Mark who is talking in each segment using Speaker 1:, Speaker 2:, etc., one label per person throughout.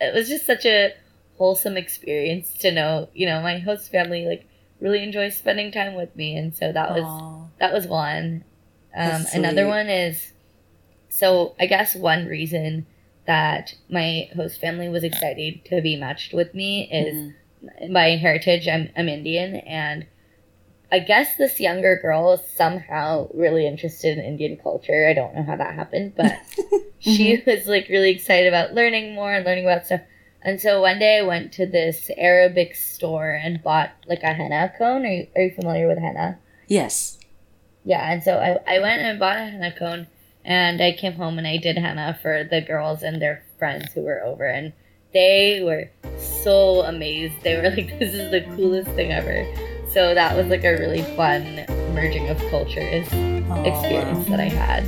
Speaker 1: it was just such a wholesome experience to know, you know, my host family like really enjoys spending time with me, and so that was
Speaker 2: Aw.
Speaker 1: that was one. Um, another one is so I guess one reason that my host family was excited to be matched with me is
Speaker 2: Mhm.
Speaker 1: by heritage I'm, I'm Indian and I guess this younger girl is somehow really interested in Indian culture. I don't know how that happened, but she mm-hmm. was like really excited about learning more and learning about stuff. And so one day I went to this Arabic store and bought like a henna cone. Are you, are you familiar with henna?
Speaker 2: Yes.
Speaker 1: Yeah, and so I, I went and bought a henna cone and I came home and I did henna for the girls and their friends who were over and they were so amazed. They were like, This is the coolest thing ever. So that was like a really fun merging of cultures experience that I had.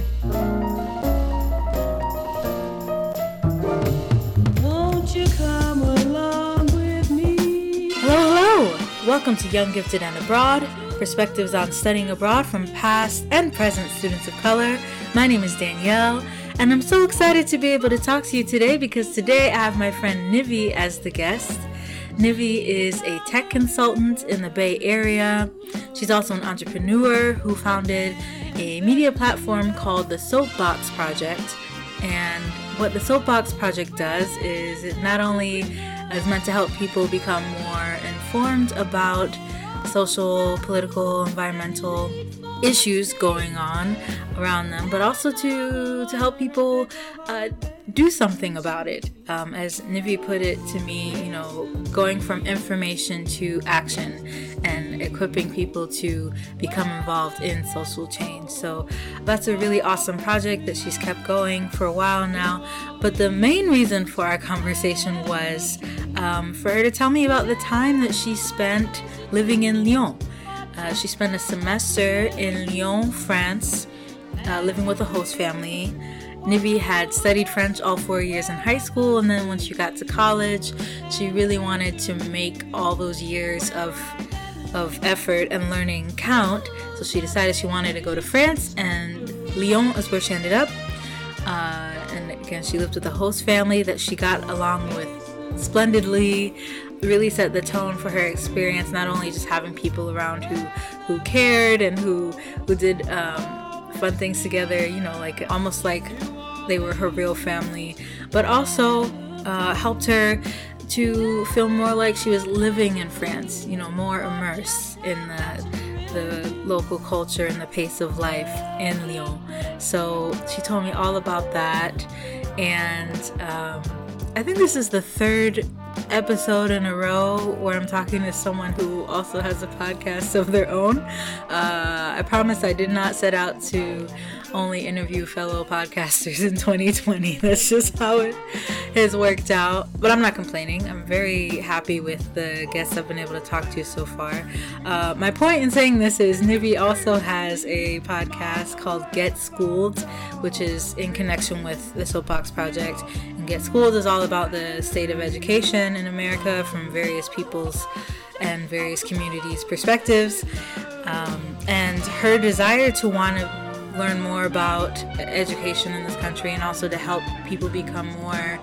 Speaker 3: Won't you come along with me?
Speaker 2: Hello, hello! Welcome to Young Gifted and Abroad, perspectives on studying abroad from past and present students of color. My name is Danielle, and I'm so excited to be able to talk to you today because today I have my friend Nivi as the guest. Nivi is a tech consultant in the Bay Area. She's also an entrepreneur who founded a media platform called the Soapbox Project. And what the Soapbox Project does is it not only is meant to help people become more informed about social, political, environmental issues going on around them, but also to to help people uh, do something about it. Um, as Nivi put it to me, you know, going from information to action and equipping people to become involved in social change. So that's a really awesome project that she's kept going for a while now. But the main reason for our conversation was um, for her to tell me about the time that she spent living in Lyon. Uh, she spent a semester in Lyon, France, uh, living with a host family. Nivi had studied French all four years in high school, and then when she got to college, she really wanted to make all those years of of effort and learning count. So she decided she wanted to go to France, and Lyon is where she ended up. Uh, and again, she lived with a host family that she got along with splendidly. Really set the tone for her experience. Not only just having people around who who cared and who who did um, fun things together. You know, like almost like they were her real family, but also uh, helped her to feel more like she was living in France. You know, more immersed in the the local culture and the pace of life in Lyon. So she told me all about that, and um, I think this is the third episode in a row where I'm talking to someone who also has a podcast of their own. Uh, I promise I did not set out to only interview fellow podcasters in 2020. That's just how it has worked out. But I'm not complaining. I'm very happy with the guests I've been able to talk to so far. Uh, my point in saying this is Nivi also has a podcast called Get Schooled, which is in connection with the Soapbox Project. And Get Schooled is all about the state of education in America from various people's and various communities' perspectives. Um, and her desire to want to learn more about education in this country and also to help people become more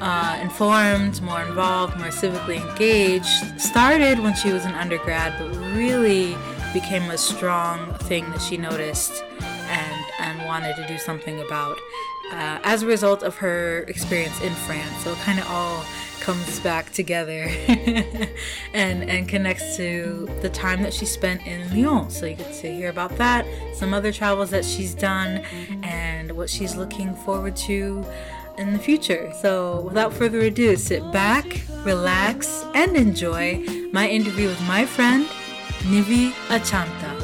Speaker 2: uh, informed, more involved, more civically engaged started when she was an undergrad, but really became a strong thing that she noticed and, and wanted to do something about uh, as a result of her experience in France. So it kind of all comes back together and and connects to the time that she spent in Lyon. So you get to hear about that, some other travels that she's done, and what she's looking forward to in the future. So without further ado, sit back, relax, and enjoy my interview with my friend Nivi Achanta.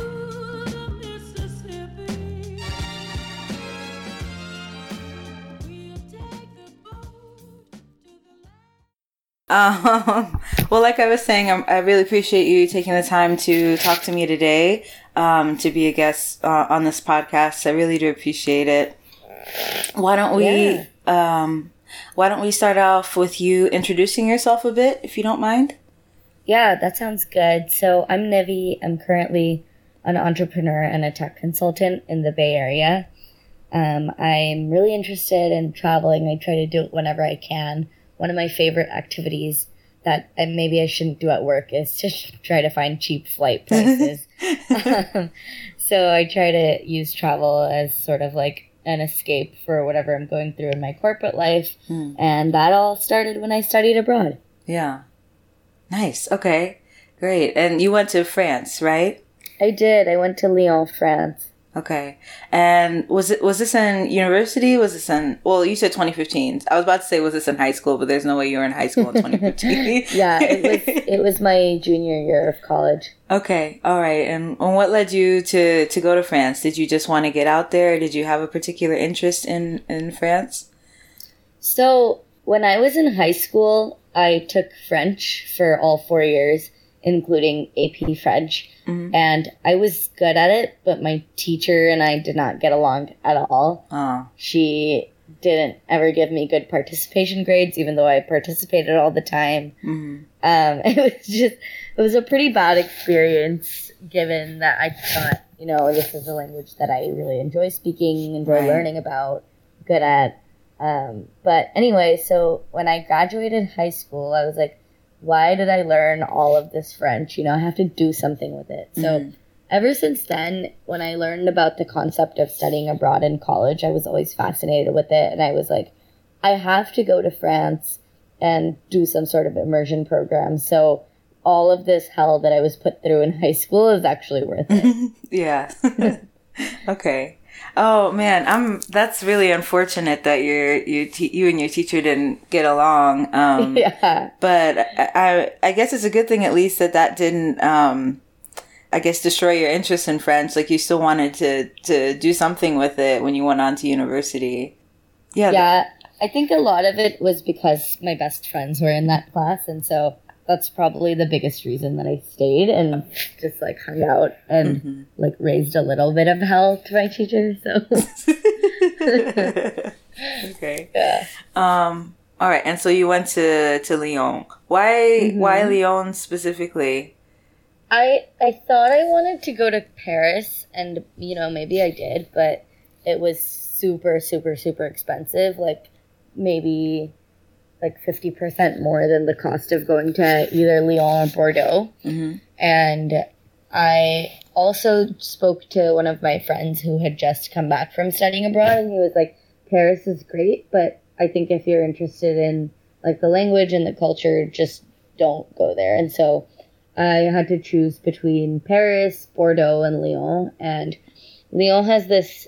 Speaker 2: Um, well, like I was saying, I'm, I really appreciate you taking the time to talk to me today, um, to be a guest uh, on this podcast. I really do appreciate it. Why don't we, um, why don't we start off with you introducing yourself a bit, if you don't mind?
Speaker 1: Yeah, that sounds good. So I'm Nivi. I'm currently an entrepreneur and a tech consultant in the Bay Area. Um, I'm really interested in traveling. I try to do it whenever I can, one of my favorite activities that maybe I shouldn't do at work is to try to find cheap flight prices. um, so I try to use travel as sort of like an escape for whatever I'm going through in my corporate life.
Speaker 4: Hmm.
Speaker 1: And that all started when I studied abroad.
Speaker 4: Yeah. Nice. Okay. Great. And you went to France, right?
Speaker 1: I did. I went to Lyon, France.
Speaker 4: Okay. And was it was this in university? Was this in well, you said 2015. I was about to say was this in high school, but there's no way you were in high school in 2015.
Speaker 1: Yeah, it was it was my junior year of college.
Speaker 4: okay. All right. And, and what led you to to go to France? Did you just want to get out there? Did you have a particular interest in in France?
Speaker 1: So when I was in high school, I took French for all four years, including AP French.
Speaker 4: Mhm.
Speaker 1: And I was good at it, but my teacher and I did not get along at all.
Speaker 4: Oh.
Speaker 1: She didn't ever give me good participation grades, even though I participated all the time.
Speaker 4: Mhm.
Speaker 1: Um, it was just, it was a pretty bad experience given that I thought, you know, this is a language that I really enjoy speaking, enjoy
Speaker 4: Right.
Speaker 1: learning about, good at. Um, but anyway, so when I graduated high school, I was like, why did I learn all of this French? You know, I have to do something with it. So
Speaker 4: Mhm.
Speaker 1: ever since then, when I learned about the concept of studying abroad in college, I was always fascinated with it. And I was like, I have to go to France and do some sort of immersion program. So all of this hell that I was put through in high school is actually worth it.
Speaker 4: yeah. okay. Oh man, I'm. That's really unfortunate that your you te- you and your teacher didn't get along. Um,
Speaker 1: yeah.
Speaker 4: But I, I I guess it's a good thing at least that that didn't. Um, I guess destroy your interest in French. Like you still wanted to to do something with it when you went on to university. Yeah.
Speaker 1: Yeah. I think a lot of it was because my best friends were in that class. And so that's probably the biggest reason that I stayed and just like hung out and
Speaker 4: Mhm.
Speaker 1: like raised a little bit of hell to my teacher. So
Speaker 4: okay.
Speaker 1: yeah.
Speaker 4: Um. All right. And so you went to to Lyon. Why why Lyon specifically?
Speaker 1: I I thought I wanted to go to Paris and you know maybe I did but it was super super super expensive like maybe like 50% more than the cost of going to either Lyon or Bordeaux.
Speaker 4: Hmm
Speaker 1: and I also spoke to one of my friends who had just come back from studying abroad and he was like Paris is great but I think if you're interested in like the language and the culture just don't go there. And so I had to choose between Paris, Bordeaux, and Lyon. And Lyon has this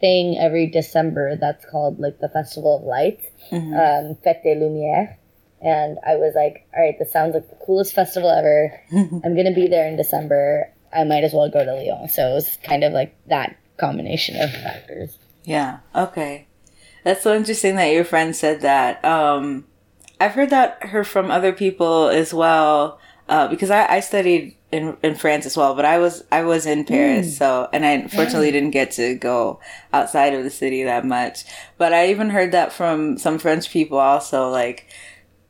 Speaker 1: thing every December that's called like the Festival of Lights,
Speaker 4: Mhm.
Speaker 1: um, Fête des Lumières. And I was like, all right, this sounds like the coolest festival ever. I'm going to be there in December. I might as well go to Lyon. So it was kind of like that combination of factors.
Speaker 4: Yeah. Okay. That's so interesting that your friend said that. Um, I've heard that her from other people as well. Uh, because I, I studied in in France as well, but I was I was in Paris, so and I unfortunately didn't get to go outside of the city that much. But I even heard that from some French people also, like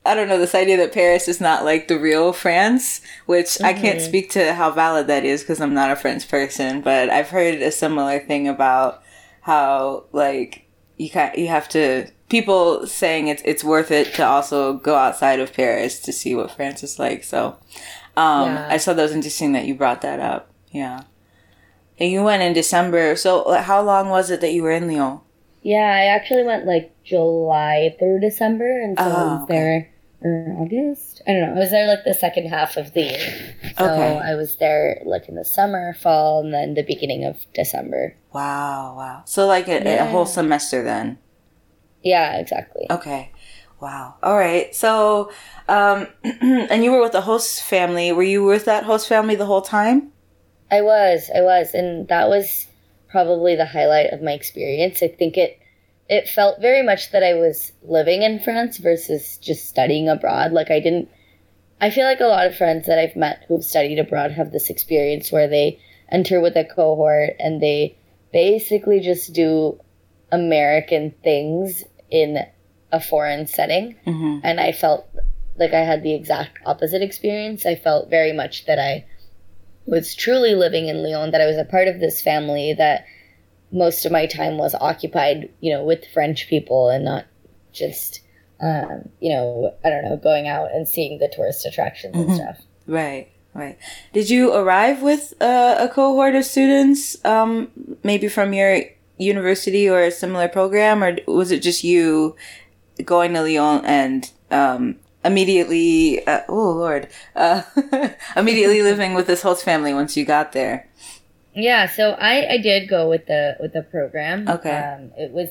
Speaker 4: I don't know, this idea that Paris is not like the real France, which I can't speak to how valid that is because I'm not a French person, but I've heard a similar thing about how like you can you have to people saying it's it's worth it to also go outside of Paris to see what France is like. So um
Speaker 1: Yeah.
Speaker 4: I thought that was interesting that you brought that up. Yeah. And you went in December. So how long was it that you were in Lyon?
Speaker 1: Yeah, I actually went like July through December, and so I
Speaker 4: Oh,
Speaker 1: was
Speaker 4: okay.
Speaker 1: there or August. I don't know. I was there like the second half of the year. So
Speaker 4: Okay.
Speaker 1: I was there like in the summer, fall, and then the beginning of December.
Speaker 4: Wow, wow. So like a, a whole semester then.
Speaker 1: Yeah, exactly.
Speaker 4: Okay. Wow. All right. So, um, and you were with the host family. Were you with that host family the whole time?
Speaker 1: I was, I was, and that was probably the highlight of my experience. I think it it felt very much that I was living in France versus just studying abroad. Like I didn't I feel like a lot of friends that I've met who've studied abroad have this experience where they enter with a cohort and they basically just do American things in a foreign setting
Speaker 4: Mm-hmm.
Speaker 1: and I felt like I had the exact opposite experience. I felt very much that I was truly living in Lyon, that I was a part of this family, that most of my time was occupied, you know, with French people and not just um, you know, I don't know, going out and seeing the tourist attractions and
Speaker 4: Mhm.
Speaker 1: stuff.
Speaker 4: Right, right. Did you arrive with uh, a cohort of students, um, maybe from your university or a similar program, or was it just you going to Lyon and um, immediately, uh, oh Lord, uh, immediately living with this host family once you got there?
Speaker 1: Yeah, so I I did go with the with the program.
Speaker 4: Okay.
Speaker 1: Um, it was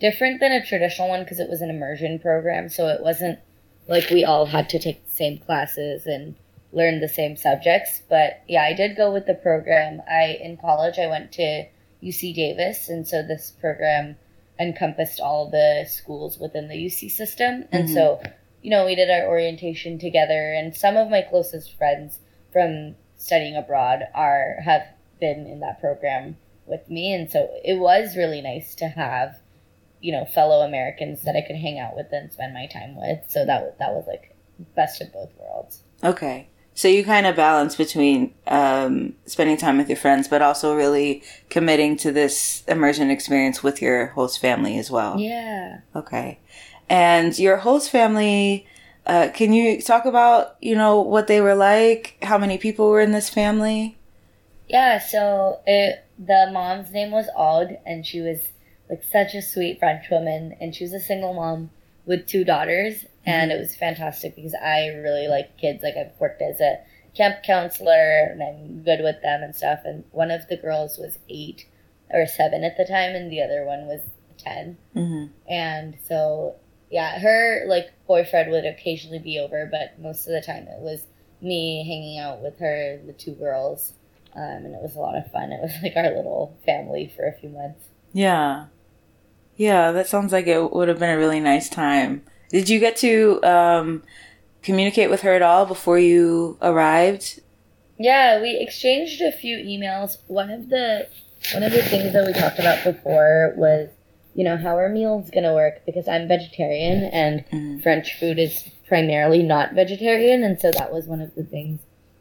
Speaker 1: different than a traditional one because it was an immersion program, so it wasn't like we all had to take the same classes and learn the same subjects. But yeah, I did go with the program. I in college I went to UC Davis, and so this program encompassed all the schools within the UC system, and
Speaker 4: Mhm.
Speaker 1: so you know we did our orientation together, and some of my closest friends from studying abroad are have been in that program with me and so it was really nice to have you know fellow Americans that I could hang out with and spend my time with so that that was like best of both worlds
Speaker 4: Okay. So you kind of balance between um, spending time with your friends, but also really committing to this immersion experience with your host family as well.
Speaker 1: yeah
Speaker 4: Okay. And your host family, uh, can you talk about, you know, what they were like? How many people were in this family?
Speaker 1: yeah so it the mom's name was Aude and she was like such a sweet French woman and she was a single mom with two daughters and it was fantastic because I really like kids. Like I've worked as a camp counselor and I'm good with them and stuff. And one of the girls was 8 or 7 at the time and the other one was 10
Speaker 4: Mm-hmm.
Speaker 1: and so yeah her like boyfriend would occasionally be over but most of the time it was me hanging out with her the two girls. Um, and it was a lot of fun. It was like our little family for a few months.
Speaker 4: Yeah. Yeah, that sounds like it would have been a really nice time. Did you get to um, communicate with her at all before you arrived?
Speaker 1: Yeah, we exchanged a few emails. One of the one of the things that we talked about before was, you know, how our meals gonna work because I'm vegetarian and
Speaker 4: Mhm.
Speaker 1: French food is primarily not vegetarian, and so that was one of the things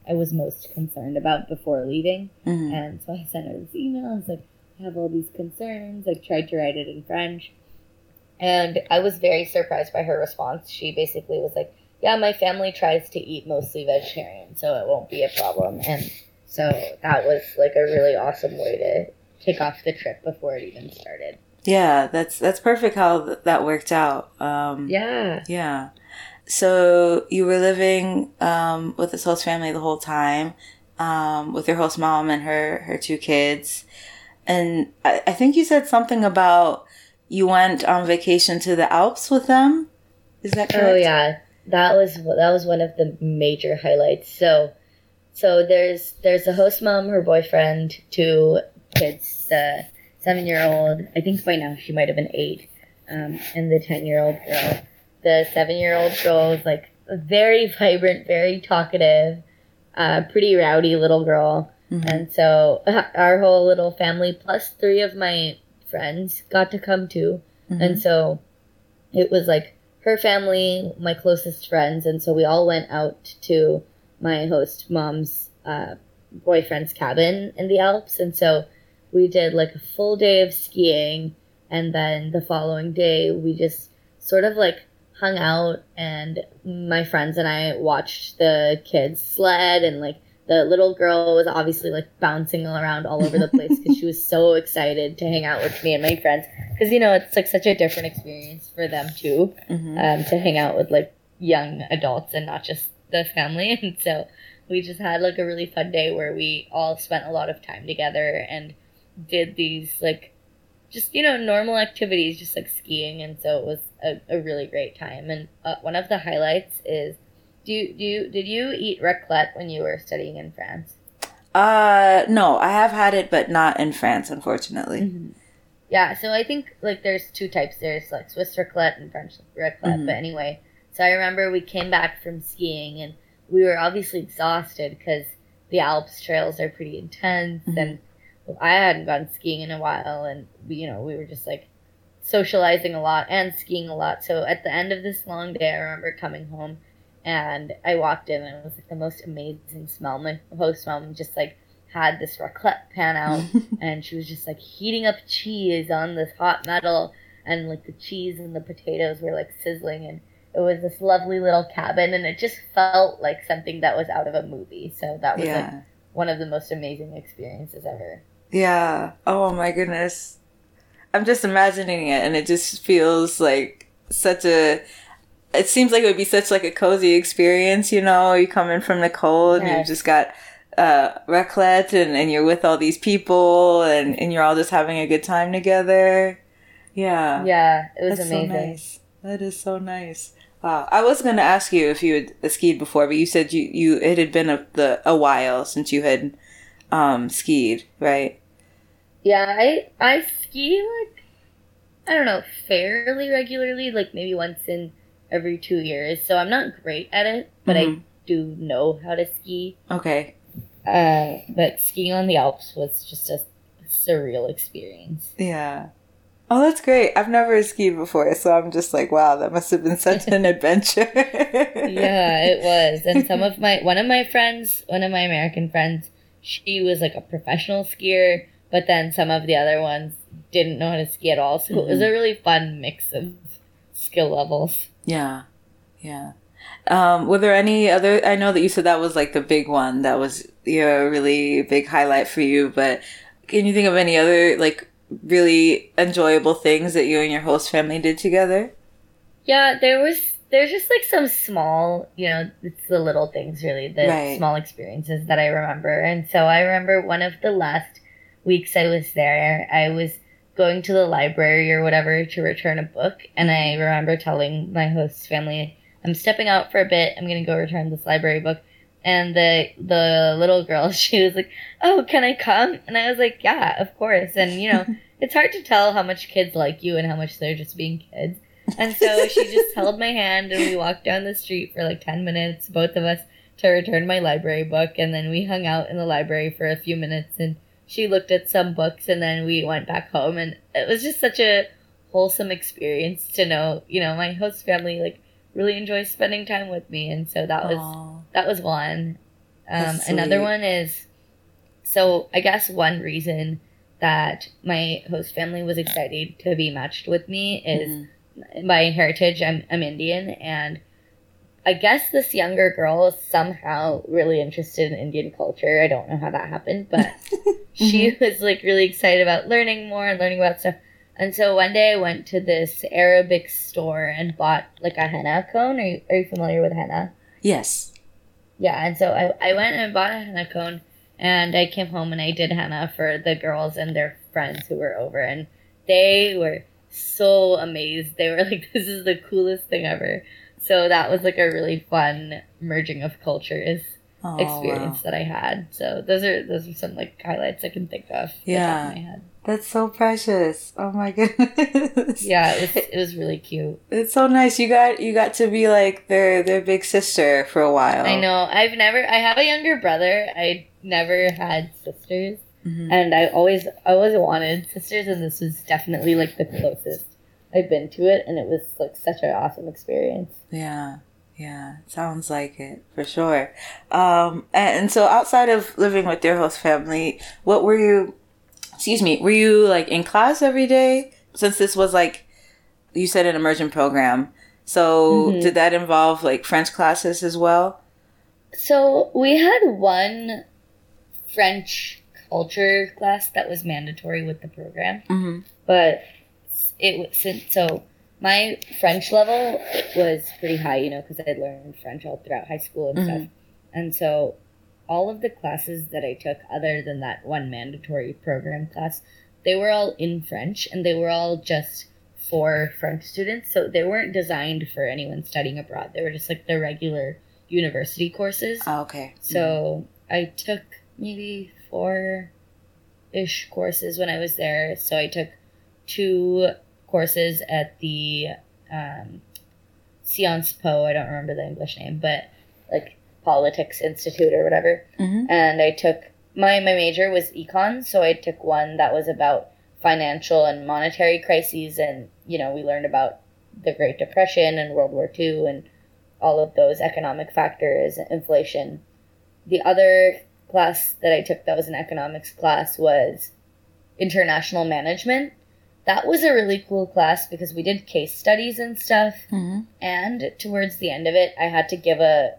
Speaker 1: I was most concerned about before leaving.
Speaker 4: Mhm.
Speaker 1: And so I sent her this email. I was like, I have all these concerns. I tried to write it in French. And I was very surprised by her response. She basically was like, Yeah, my family tries to eat mostly vegetarian, so it won't be a problem. And so that was like a really awesome way to kick off the trip before it even started.
Speaker 4: Yeah, that's that's perfect how th- that worked out. Um,
Speaker 1: Yeah.
Speaker 4: Yeah. So you were living um, with this host family the whole time, um, with your host mom and her her two kids, and I, I think you said something about you went on vacation to the Alps with them. Is that correct?
Speaker 1: Oh yeah, that was that was one of the major highlights. So, so there's there's the host mom, her boyfriend, two kids, the seven year old. I think by now she might have been eight, um, and the ten year old girl. The seven year old girl is like very vibrant, very talkative, uh, pretty rowdy little girl.
Speaker 4: Mhm.
Speaker 1: And so uh, our whole little family, plus three of my friends, got to come too.
Speaker 4: Mhm.
Speaker 1: And so it was like her family, my closest friends, and so we all went out to my host mom's uh, boyfriend's cabin in the Alps. And so we did like a full day of skiing, and then the following day we just sort of like hung out, and my friends and I watched the kids sled, and like the little girl was obviously like bouncing around all over the place because she was so excited to hang out with me and my friends. Because you know it's like such a different experience for them too
Speaker 4: Mhm.
Speaker 1: um, to hang out with like young adults and not just the family. And so we just had like a really fun day where we all spent a lot of time together and did these like just you know normal activities just like skiing. And so it was a, a really great time. And uh, one of the highlights is do you, do you did you eat raclette when you were studying in france
Speaker 4: Uh, no, I have had it, but not in France, unfortunately.
Speaker 1: Mm-hmm. Yeah, so I think like there's two types. There's like Swiss raclette and French raclette.
Speaker 4: Mhm.
Speaker 1: But anyway, so I remember we came back from skiing and we were obviously exhausted because the Alps trails are pretty intense
Speaker 4: Mhm.
Speaker 1: and I hadn't gone skiing in a while and we, you know we were just like socializing a lot and skiing a lot. So at the end of this long day, I remember coming home and I walked in and it was like the most amazing smell. My host mom just like had this raclette pan out and she was just like heating up cheese on this hot metal and like the cheese and the potatoes were like sizzling and it was this lovely little cabin and it just felt like something that was out of a movie. So that was like one of the most amazing experiences ever.
Speaker 4: Yeah. Oh my goodness. I'm just imagining it and it just feels like such a it seems like it would be such like a cozy experience, you know, you come in from the cold and you've just got uh raclette and, and you're with all these people and, and you're all just having a good time together. Yeah.
Speaker 1: Yeah, it was
Speaker 4: That's
Speaker 1: amazing.
Speaker 4: so nice. That is so nice. Wow. I was going to ask you if you had skied before, but you said you, you it had been a, the, a while since you had um, skied, right?
Speaker 1: Yeah, I I ski like I don't know, fairly regularly, like maybe once in every two years. So I'm not great at it, but
Speaker 4: Mhm.
Speaker 1: I do know how to ski.
Speaker 4: Okay.
Speaker 1: Uh, but skiing on the Alps was just a surreal experience.
Speaker 4: Yeah. Oh, that's great. I've never skied before, so I'm just like, wow, that must have been such an adventure.
Speaker 1: yeah, it was. And some of my one of my friends, one of my American friends, she was like a professional skier, but then some of the other ones didn't know how to ski at all. So it was a really fun mix of skill levels.
Speaker 4: Yeah. Yeah. Um, were there any other I know that you said that was like the big one that was you know, a really big highlight for you, but can you think of any other like really enjoyable things that you and your host family did together?
Speaker 1: Yeah, there was there's just like some small, you know, it's the little things really, the
Speaker 4: Right.
Speaker 1: small experiences that I remember. And so I remember one of the last weeks I was there, I was going to the library or whatever to return a book, and I remember telling my host's family, I'm stepping out for a bit, I'm gonna go return this library book. And the the little girl, she was like, "Oh, can I come?" And I was like, "Yeah, of course." And you know, it's hard to tell how much kids like you and how much they're just being kids. And so she just held my hand and we walked down the street for like 10 minutes, both of us, to return my library book. And then we hung out in the library for a few minutes and she looked at some books and then we went back home. And it was just such a wholesome experience to know, you know, my host family like really enjoys spending time with me. And so that was
Speaker 4: Aw.
Speaker 1: that was one. Um, another one is so I guess one reason that my host family was excited to be matched with me is
Speaker 4: Mhm.
Speaker 1: by heritage I'm, I'm Indian and I guess this younger girl is somehow really interested in Indian culture. I don't know how that happened, but she mm-hmm. was like really excited about learning more and learning about stuff. And so one day I went to this Arabic store and bought like a henna cone. Are you, are you familiar with henna?
Speaker 4: Yes.
Speaker 1: Yeah, and so I, I went and bought a henna cone, and I came home and I did henna for the girls and their friends who were over, and they were so amazed. They were like, "This is the coolest thing ever." So that was like a really fun merging of cultures
Speaker 4: Oh,
Speaker 1: experience
Speaker 4: wow.
Speaker 1: that I had. So those are those are some like highlights I can think of.
Speaker 4: Yeah. That's so precious. Oh my goodness.
Speaker 1: Yeah, it was it was really cute.
Speaker 4: It's so nice. You got you got to be like their their big sister for a while.
Speaker 1: I know. I've never. I have a younger brother. I never had sisters.
Speaker 4: Mhm.
Speaker 1: and I always I always wanted sisters, and this was definitely like the closest I've been to it, and it was like such an awesome experience.
Speaker 4: Yeah. Yeah. Sounds like it for sure. Um and, and so outside of living with your host family, what were you excuse me, were you like in class every day? Since this was like you said an immersion program. So
Speaker 1: Mhm.
Speaker 4: did that involve like French classes as well?
Speaker 1: So we had one French culture class that was mandatory with the program,
Speaker 4: Mm-hmm.
Speaker 1: but it so my French level was pretty high, you know, because I learned French all throughout high school and stuff, mm-hmm. and so all of the classes that I took, other than that one mandatory program class, they were all in French, and they were all just for French students, so they weren't designed for anyone studying abroad. They were just like the regular university courses.
Speaker 4: Oh, okay.
Speaker 1: So I took maybe four ish courses when I was there. So I took two courses at the um, Sciences Po, I don't remember the English name, but like Politics Institute or whatever.
Speaker 4: Mhm.
Speaker 1: And I took my, my major was econ, so I took one that was about financial and monetary crises. And, you know, we learned about the Great Depression and World War II and all of those economic factors, inflation. The other class that I took that was an economics class was international management. That was a really cool class because we did case studies and stuff.
Speaker 4: hmm
Speaker 1: And towards the end of it, I had to give a,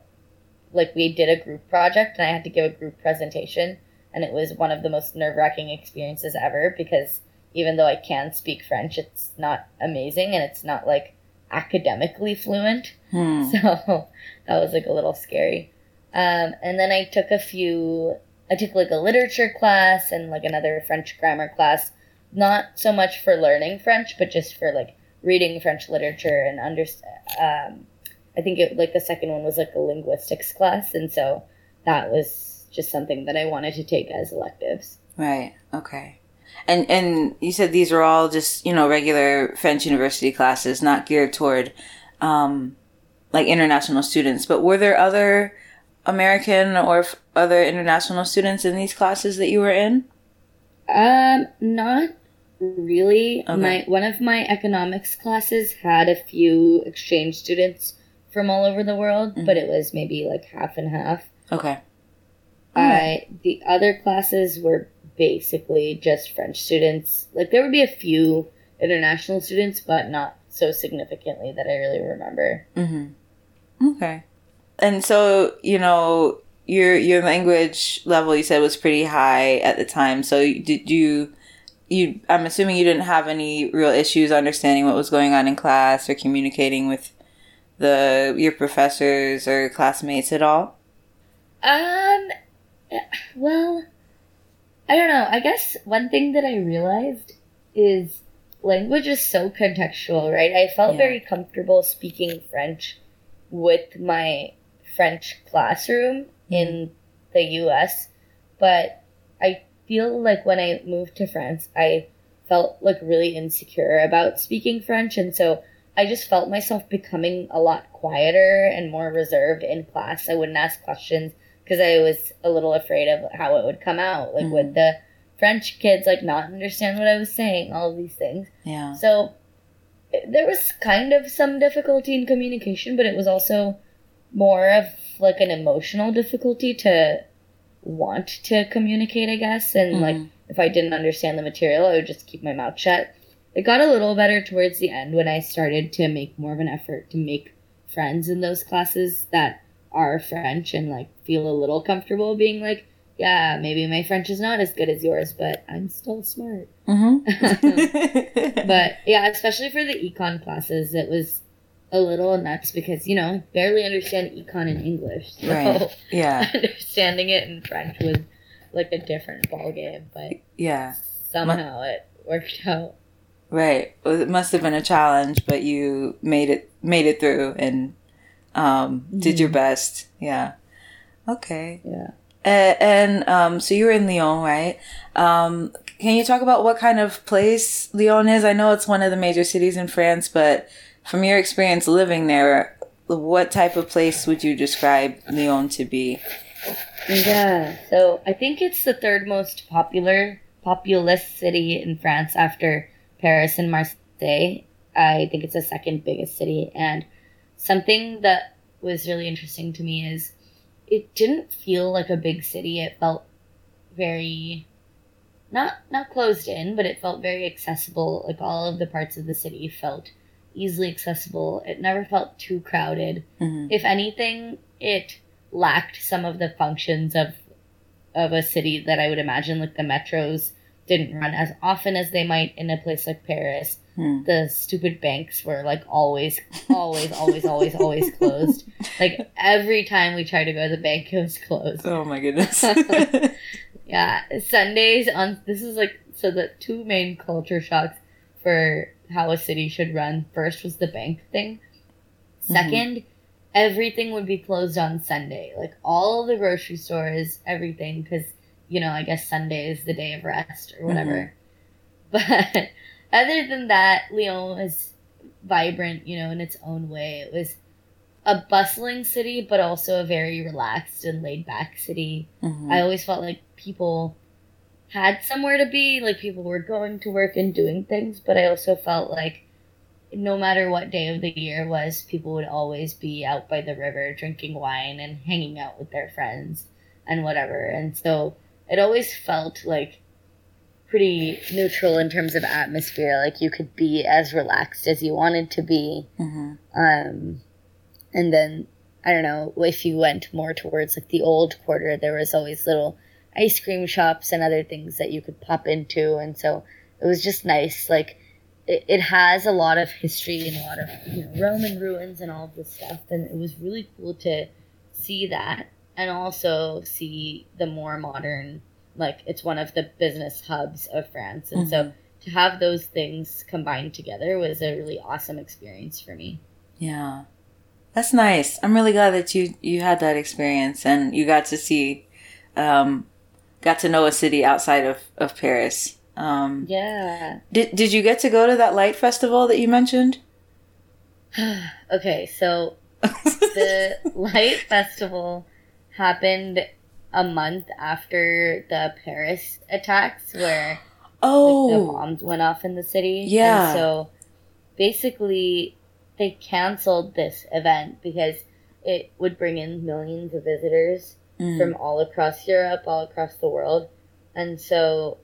Speaker 1: like, we did a group project and I had to give a group presentation. And it was one of the most nerve wracking experiences ever because even though I can speak French, it's not amazing and it's not, like, academically fluent.
Speaker 4: Hmm.
Speaker 1: So that was, like, a little scary. Um, and then I took a few, I took, like, a literature class and, like, another French grammar class. Not so much for learning French, but just for, like, reading French literature and understand. Um, I think it like the second one was like a linguistics class, and so that was just something that I wanted to take as electives.
Speaker 4: Right. Okay. And and you said these are all just you know regular French university classes, not geared toward um, like international students. But were there other American or f- other international students in these classes that you were in?
Speaker 1: Um, not really.
Speaker 4: Okay.
Speaker 1: My one of my economics classes had a few exchange students from all over the world,
Speaker 4: Mhm.
Speaker 1: but it was maybe like half and half.
Speaker 4: Okay.
Speaker 1: I the other classes were basically just French students. Like there would be a few international students, but not so significantly that I really remember.
Speaker 4: Mm-hmm. Okay. And so you know your your language level you said was pretty high at the time. So did you? You, I'm assuming you didn't have any real issues understanding what was going on in class or communicating with the your professors or classmates at all.
Speaker 1: Um, well, I don't know. I guess one thing that I realized is language is so contextual, right? I felt
Speaker 4: Yeah.
Speaker 1: very comfortable speaking French with my French classroom in the US, but I feel like when I moved to France, I felt like really insecure about speaking French, and so I just felt myself becoming a lot quieter and more reserved in class. I wouldn't ask questions because I was a little afraid of how it would come out. Like, would mm. the French kids like not understand what I was saying? All of these things.
Speaker 4: Yeah.
Speaker 1: So there was kind of some difficulty in communication, but it was also more of like an emotional difficulty to want to communicate, I guess. And like
Speaker 4: Mhm.
Speaker 1: if I didn't understand the material, I would just keep my mouth shut. It got a little better towards the end when I started to make more of an effort to make friends in those classes that are French and like feel a little comfortable being like, yeah, maybe my French is not as good as yours, but I'm still smart.
Speaker 4: Mm-hmm.
Speaker 1: But yeah, especially for the econ classes, it was a little nuts because you know barely understand econ in English, so
Speaker 4: Right. yeah,
Speaker 1: understanding it in French was like a different ballgame. But
Speaker 4: yeah,
Speaker 1: somehow it worked out.
Speaker 4: right. Well, it must have been a challenge, but you made it made it through and um, did your best. Yeah. Okay.
Speaker 1: Yeah.
Speaker 4: Uh, and um, so you were in Lyon, right? Um, can you talk about what kind of place Lyon is? I know it's one of the major cities in France, but from your experience living there, what type of place would you describe Lyon to be?
Speaker 1: Yeah. So I think it's the third most popular populous city in France after Paris and Marseille. I think it's the second biggest city. And something that was really interesting to me is it didn't feel like a big city. It felt very not not closed in, but it felt very accessible. Like all of the parts of the city felt easily accessible. It never felt too crowded
Speaker 4: Mhm.
Speaker 1: if anything, it lacked some of the functions of of a city that I would imagine like the metros didn't run as often as they might in a place like Paris.
Speaker 4: Hmm.
Speaker 1: The stupid banks were like always, always, always, always, always closed. Like every time we tried to go to the bank, it was closed.
Speaker 4: Oh my goodness.
Speaker 1: Yeah, Sundays on this is like so the two main culture shocks for how a city should run. First was the bank thing. 2nd everything would be closed on Sunday. Like all the grocery stores, everything, because you know I guess Sunday is the day of rest or whatever. But other than that, Lyon is vibrant, you know, in its own way. It was a bustling city, but also a very relaxed and laid back city.
Speaker 4: Mhm.
Speaker 1: I always felt like people had somewhere to be, like people were going to work and doing things, but I also felt like no matter what day of the year was, people would always be out by the river drinking wine and hanging out with their friends and whatever. And so it always felt like pretty neutral in terms of atmosphere. Like you could be as relaxed as you wanted to be.
Speaker 4: Mm-hmm.
Speaker 1: Um, and then I don't know if you went more towards like the old quarter, there was always little ice cream shops and other things that you could pop into, and so it was just nice. Like it, it has a lot of history and a lot of you know, Roman ruins and all this stuff, and it was really cool to see that and also see the more modern. Like it's one of the business hubs of France, and so to have those things combined together was a really awesome experience for me.
Speaker 4: Yeah. That's nice. I'm really glad that you you had that experience and you got to see um got to know a city outside of of Paris. Um
Speaker 1: Yeah.
Speaker 4: did did you get to go to that light festival that you mentioned?
Speaker 1: Okay, so the Light Festival happened a month after the Paris attacks, where like, the
Speaker 4: oh.
Speaker 1: bombs went off in the city.
Speaker 4: Yeah.
Speaker 1: And so basically, they canceled this event because it would bring in millions of visitors
Speaker 4: Mm.
Speaker 1: from all across Europe, all across the world. And so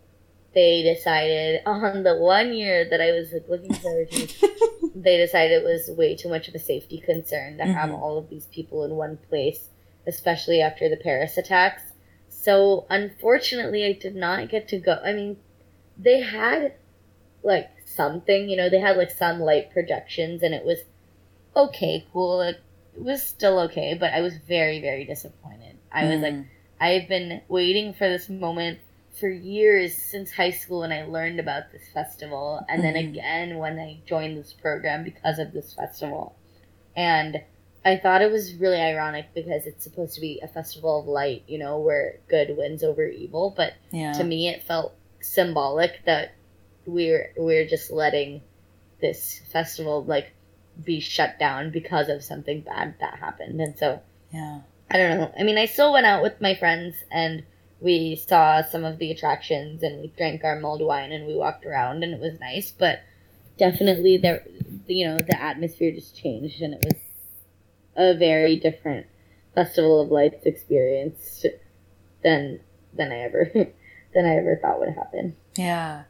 Speaker 1: they decided on the one year that I was like looking forward to, they decided it was way too much of a safety concern to have
Speaker 4: Mhm.
Speaker 1: all of these people in one place, especially after the Paris attacks. So unfortunately, I did not get to go. I mean, they had like something, you know, they had like some light projections, and it was okay, cool. Like, it was still okay, but I was very, very disappointed. I was like,
Speaker 4: Mm.
Speaker 1: I've been waiting for this moment for years since high school when I learned about this festival, and then
Speaker 4: Mhm.
Speaker 1: again when I joined this program because of this festival. And I thought it was really ironic because it's supposed to be a festival of light, you know, where good wins over evil, but
Speaker 4: yeah.
Speaker 1: to me it felt symbolic that we're we're just letting this festival like be shut down because of something bad that happened. And so
Speaker 4: yeah.
Speaker 1: I don't know. I mean, I still went out with my friends and we saw some of the attractions and we drank our mulled wine and we walked around and it was nice, but definitely there, you know, the atmosphere just changed and it was a very different Festival of Lights experience than than I ever than I ever thought would happen.
Speaker 4: Yeah.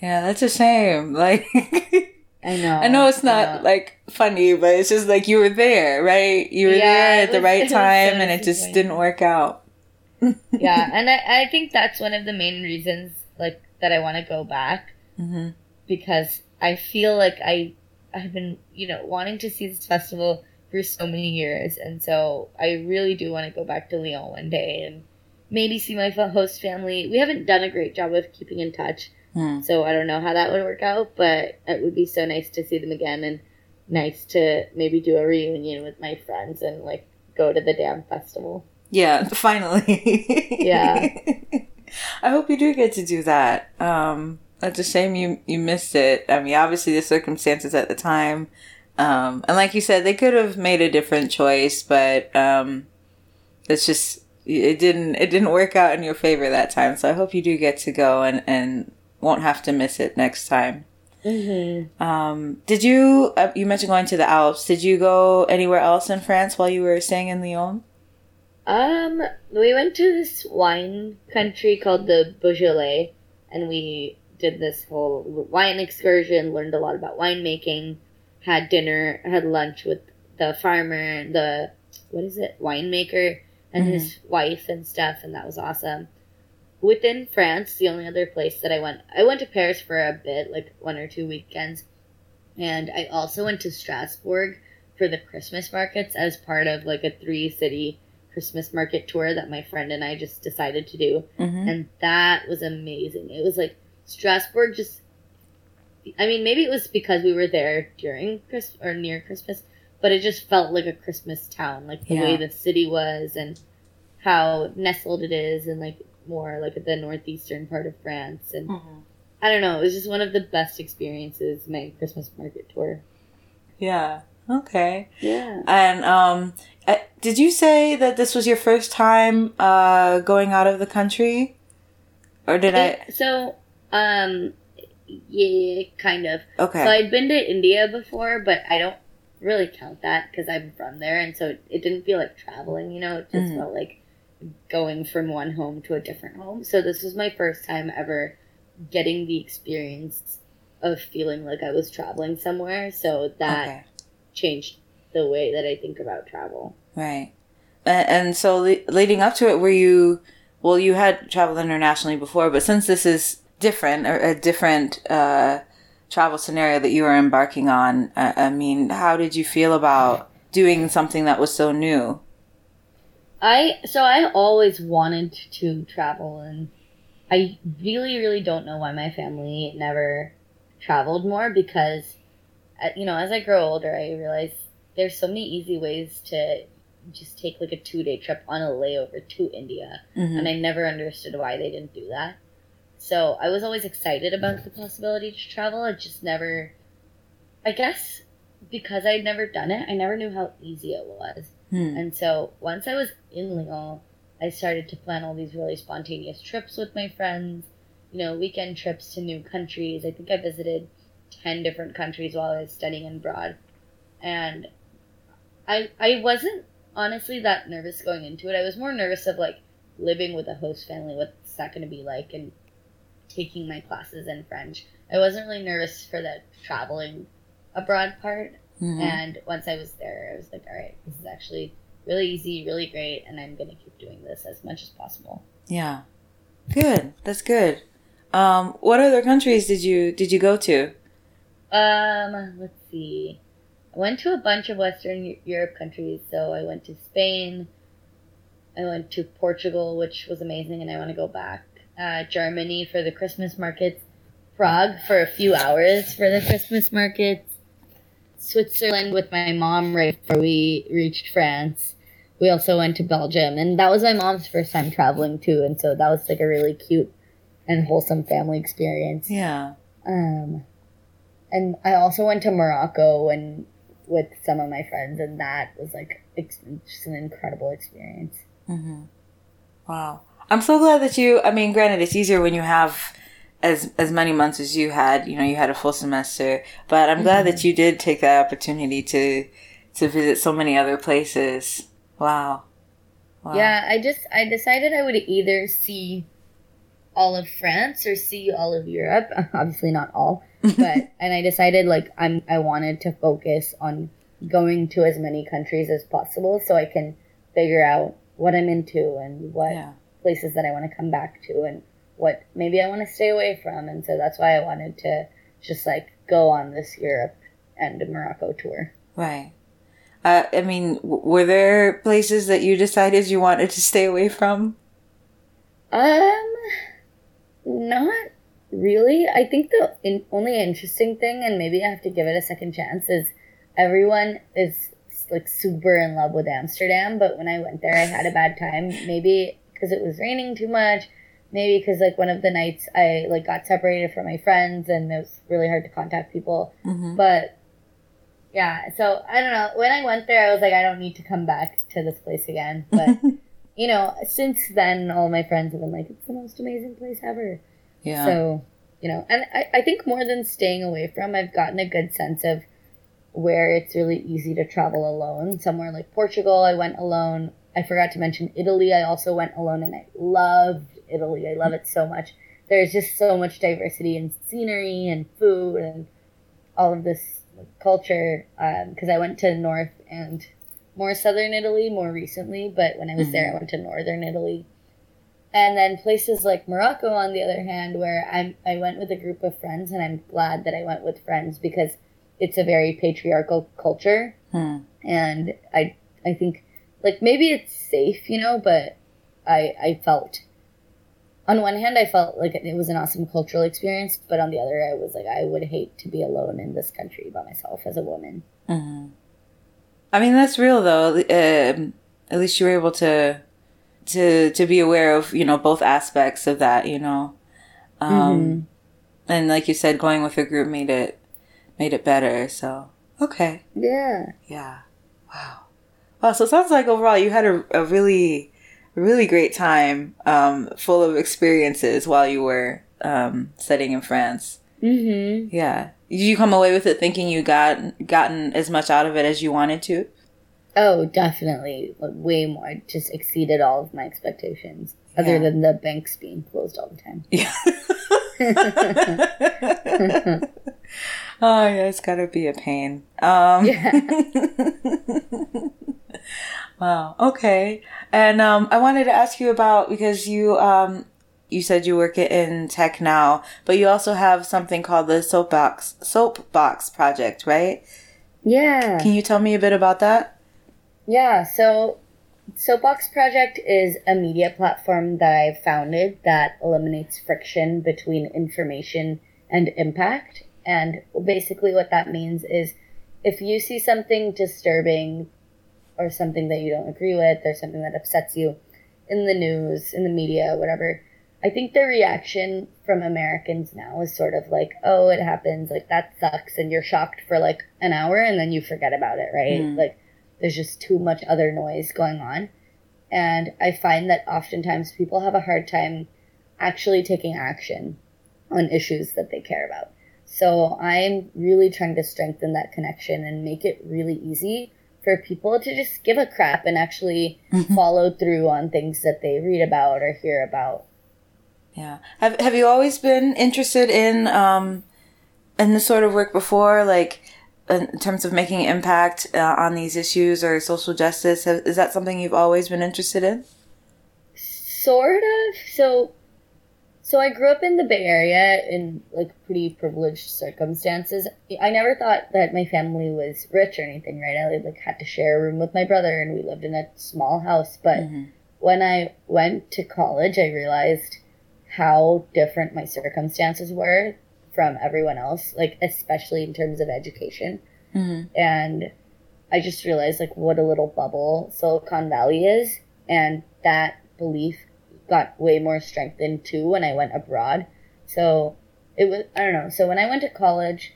Speaker 4: Yeah, that's a shame. Like
Speaker 1: I know.
Speaker 4: I know it's not
Speaker 1: know.
Speaker 4: like funny, but it's just like you were there, right? You were
Speaker 1: Yeah,
Speaker 4: there at the
Speaker 1: was-
Speaker 4: right
Speaker 1: so
Speaker 4: time and it just didn't work out.
Speaker 1: yeah, and I, I think that's one of the main reasons like that I want to go back
Speaker 4: hmm
Speaker 1: because I feel like I I've been you know wanting to see this festival for so many years, and so I really do want to go back to Lyon one day and maybe see my host family. We haven't done a great job of keeping in touch,
Speaker 4: Hmm.
Speaker 1: so I don't know how that would work out, but it would be so nice to see them again and nice to maybe do a reunion with my friends and like go to the damn festival.
Speaker 4: Yeah, finally.
Speaker 1: Yeah.
Speaker 4: I hope you do get to do that. Um, it's a shame you you missed it. I mean, obviously the circumstances at the time, um, and like you said, they could have made a different choice, but um, it's just it didn't it didn't work out in your favor that time. So I hope you do get to go and and won't have to miss it next time.
Speaker 1: Mm-hmm.
Speaker 4: Um, did you uh, you mentioned going to the Alps? Did you go anywhere else in France while you were staying in Lyon?
Speaker 1: Um, we went to this wine country called the Beaujolais, and we did this whole wine excursion. Learned a lot about winemaking. Had dinner, had lunch with the farmer, the what is it, winemaker, and his wife and stuff, and that was awesome. Within France, the only other place that I went, I went to Paris for a bit, like one or two weekends, and I also went to Strasbourg for the Christmas markets as part of like a three city Christmas market tour that my friend and I just decided to do.
Speaker 4: Mm-hmm.
Speaker 1: And that was amazing. It was like Strasbourg just I mean, maybe it was because we were there during Christmas or near Christmas, but it just felt like a Christmas town, like the way the city was and how nestled it is and like more like at the northeastern part of France and I don't know, it was just one of the best experiences my Christmas market tour.
Speaker 4: Yeah. Okay.
Speaker 1: Yeah.
Speaker 4: And um, did you say that this was your first time uh going out of the country, or did I?
Speaker 1: It- so, um, yeah, kind of.
Speaker 4: Okay.
Speaker 1: So I'd been to India before, but I don't really count that because I'm from there, and so it didn't feel like traveling. You know, it just
Speaker 4: Mhm.
Speaker 1: felt like going from one home to a different home. So this was my first time ever getting the experience of feeling like I was traveling somewhere. So that
Speaker 4: Okay.
Speaker 1: changed the way that I think about travel.
Speaker 4: Right. And, and so le- leading up to it, were you, well, you had traveled internationally before, but since this is different or a different uh, travel scenario that you were embarking on, uh, I mean, how did you feel about doing something that was so new?
Speaker 1: I so I always wanted to travel and I really really don't know why my family never traveled more because uh, you know as I grow older I realize there's so many easy ways to just take like a 2-day trip on a layover to India
Speaker 4: Mhm.
Speaker 1: and I never understood why they didn't do that. So I was always excited about the possibility to travel. I just never, I guess, because I'd never done it, I never knew how easy it was.
Speaker 4: Hmm.
Speaker 1: And so once I was in Lyon, I started to plan all these really spontaneous trips with my friends, you know, weekend trips to new countries. I think I visited 10 different countries while I was studying abroad. And I I wasn't honestly that nervous going into it. I was more nervous of like living with a host family, what's that going to be like, and taking my classes in French. I wasn't really nervous for the traveling abroad part.
Speaker 4: Mhm.
Speaker 1: And once I was there, I was like, all right, this is actually really easy, really great, and I'm going to keep doing this as much as possible.
Speaker 4: Yeah. Good. That's good. Um, what other countries did you did you go to?
Speaker 1: Um, let's see. I went to a bunch of Western Europe countries. So I went to Spain. I went to Portugal, which was amazing, and I want to go back. Uh, Germany for the Christmas markets. Prague for a few hours for the Christmas markets. Switzerland with my mom right before we reached France. We also went to Belgium, and that was my mom's first time traveling too, and so that was like a really cute and wholesome family experience.
Speaker 4: Yeah.
Speaker 1: Um, and I also went to Morocco and with some of my friends, and that was like ex- just an incredible experience.
Speaker 4: hmm Wow. I'm so glad that you. I mean, granted, it's easier when you have as as many months as you had. You know, you had a full semester, but I'm glad that mm-hmm. you did take that opportunity to to visit so many other places. Wow. wow.
Speaker 1: Yeah, I just I decided I would either see all of France or see all of Europe. Obviously not all, but and I decided like I'm I wanted to focus on going to as many countries as possible so I can figure out what I'm into and what
Speaker 4: Yeah.
Speaker 1: places that I want to come back to and what maybe I want to stay away from. And so that's why I wanted to just like go on this Europe and Morocco tour.
Speaker 4: Right. Uh, I mean, w- were there places that you decided you wanted to stay away from?
Speaker 1: Um, not really. I think the in, only interesting thing, and maybe I have to give it a second chance, is everyone is like super in love with Amsterdam. But when I went there, I had a bad time. Maybe because it was raining too much. Maybe because like one of the nights I like got separated from my friends, and it was really hard to contact people.
Speaker 4: Mm-hmm.
Speaker 1: But yeah, so I don't know. When I went there, I was like, I don't need to come back to this place again. But you know, since then, all my friends have been like, it's the most amazing place ever.
Speaker 4: yeah.
Speaker 1: So, you know, and I, I think more than staying away from, I've gotten a good sense of where it's really easy to travel alone. Somewhere like Portugal, I went alone. I forgot to mention Italy. I also went alone, and I loved Italy. I love it so much. There's just so much diversity in scenery and food and all of this culture. Because I went to North and more southern Italy more recently, but when I was there, I went to northern Italy. And then places like Morocco, on the other hand, where I I went with a group of friends, and I'm glad that I went with friends because it's a very patriarchal culture,
Speaker 4: Hmm.
Speaker 1: and I I think like maybe it's safe, you know, but I I felt on one hand I felt like it was an awesome cultural experience, but on the other I was like I would hate to be alone in this country by myself as a woman.
Speaker 4: hmm I mean, that's real though. Um, at least you were able to to to be aware of you know both aspects of that. You know, um, and like you said, going with a group made it made it better. So okay,
Speaker 1: Yeah.
Speaker 4: yeah, wow, wow. So it sounds like overall you had a, a really really great time, um, full of experiences while you were um, studying in France.
Speaker 1: Mm-hmm.
Speaker 4: Yeah. Did you come away with it thinking you got gotten as much out of it as you wanted to?
Speaker 1: Oh, definitely. Like, way more. It just exceeded all of my expectations. Other than the banks being closed all the time.
Speaker 4: Yeah. oh yeah, it's gotta be a pain. Um,
Speaker 1: Yeah.
Speaker 4: wow. Okay. And um, I wanted to ask you about because you um, you said you work in tech now, but you also have something called the Soapbox Soapbox Project, right?
Speaker 1: Yeah.
Speaker 4: Can you tell me a bit about that?
Speaker 1: Yeah, so Soapbox Project is a media platform that I've founded that eliminates friction between information and impact. And basically, what that means is if you see something disturbing or something that you don't agree with or something that upsets you in the news, in the media, whatever, I think the reaction from Americans now is sort of like, oh, it happens, like that sucks, and you're shocked for like an hour and then you forget about it, right?
Speaker 4: Mm.
Speaker 1: Like, there's just too much other noise going on. And I find that oftentimes people have a hard time actually taking action on issues that they care about. So I'm really trying to strengthen that connection and make it really easy for people to just give a crap and actually follow through on things that they read about or hear about.
Speaker 4: Yeah. Have Have you always been interested in um, in this sort of work before, like in terms of making impact uh, on these issues or social justice? Have, is that something you've always been interested in?
Speaker 1: Sort of. So so I grew up in the Bay Area in like pretty privileged circumstances. I never thought that my family was rich or anything, right? I like had to share a room with my brother and we lived in a small house, but
Speaker 4: Mhm.
Speaker 1: when I went to college, I realized how different my circumstances were from everyone else, like especially in terms of education.
Speaker 4: Mhm.
Speaker 1: And I just realized like what a little bubble Silicon Valley is, and that belief got way more strengthened too when I went abroad. So it was I don't know. So when I went to college,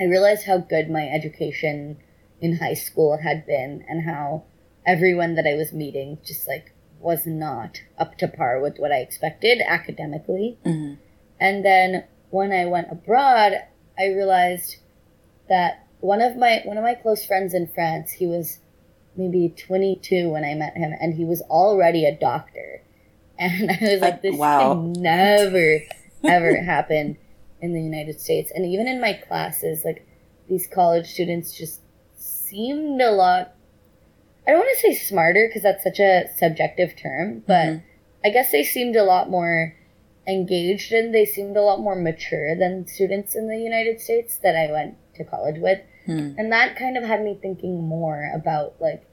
Speaker 1: I realized how good my education in high school had been and how everyone that I was meeting just like was not up to par with what I expected academically.
Speaker 4: Mhm.
Speaker 1: And then when I went abroad, I realized that one of my one of my close friends in France, he was maybe 22 when I met him and he was already a doctor. And I was like this
Speaker 4: wow.
Speaker 1: can never ever happen in the United States. And even in my classes, like these college students just seemed a lot I don't want to say smarter because that's such a subjective term, but
Speaker 4: Mhm.
Speaker 1: I guess they seemed a lot more engaged and they seemed a lot more mature than students in the United States that I went to college with.
Speaker 4: Hmm.
Speaker 1: And that kind of had me thinking more about like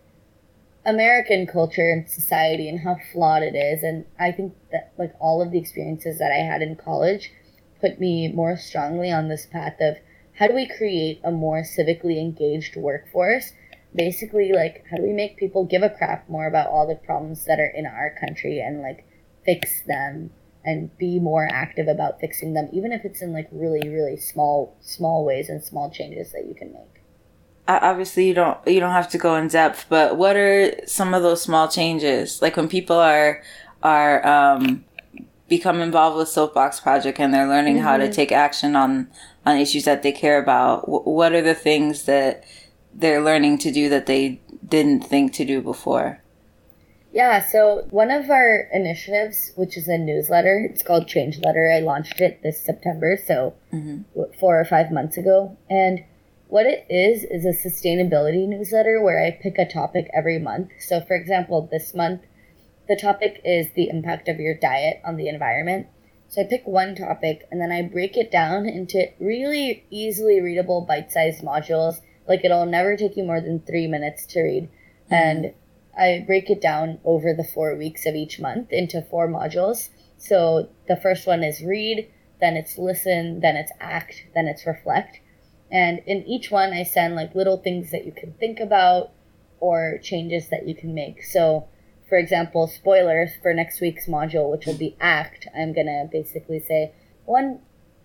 Speaker 1: American culture and society and how flawed it is. And I think that like all of the experiences that I had in college put me more strongly on this path of how do we create a more civically engaged workforce? Basically, like, how do we make people give a crap more about all the problems that are in our country and like fix them and be more active about fixing them, even if it's in like really, really small, small ways and small changes that you can make.
Speaker 4: Obviously, you don't you don't have to go in depth, but what are some of those small changes? Like when people are are um, become involved with Soapbox Project and they're learning how to take action on on issues that they care about. wh- what are the things that they're learning to do that they didn't think to do before?
Speaker 1: Yeah, so one of our initiatives, which is a newsletter, it's called Change Letter. I launched it this September, so
Speaker 4: Mhm.
Speaker 1: four or five months ago. And what it is, is a sustainability newsletter where I pick a topic every month. So, for example, this month, the topic is the impact of your diet on the environment. So I pick one topic and then I break it down into really easily readable bite sized modules. Like it'll never take you more than three minutes to read. Mm-hmm. And I break it down over the four weeks of each month into four modules. So the first one is read, then it's listen, then it's act, then it's reflect. And in each one, I send like little things that you can think about or changes that you can make. So, for example, spoilers for next week's module, which will be act, I'm going to basically say one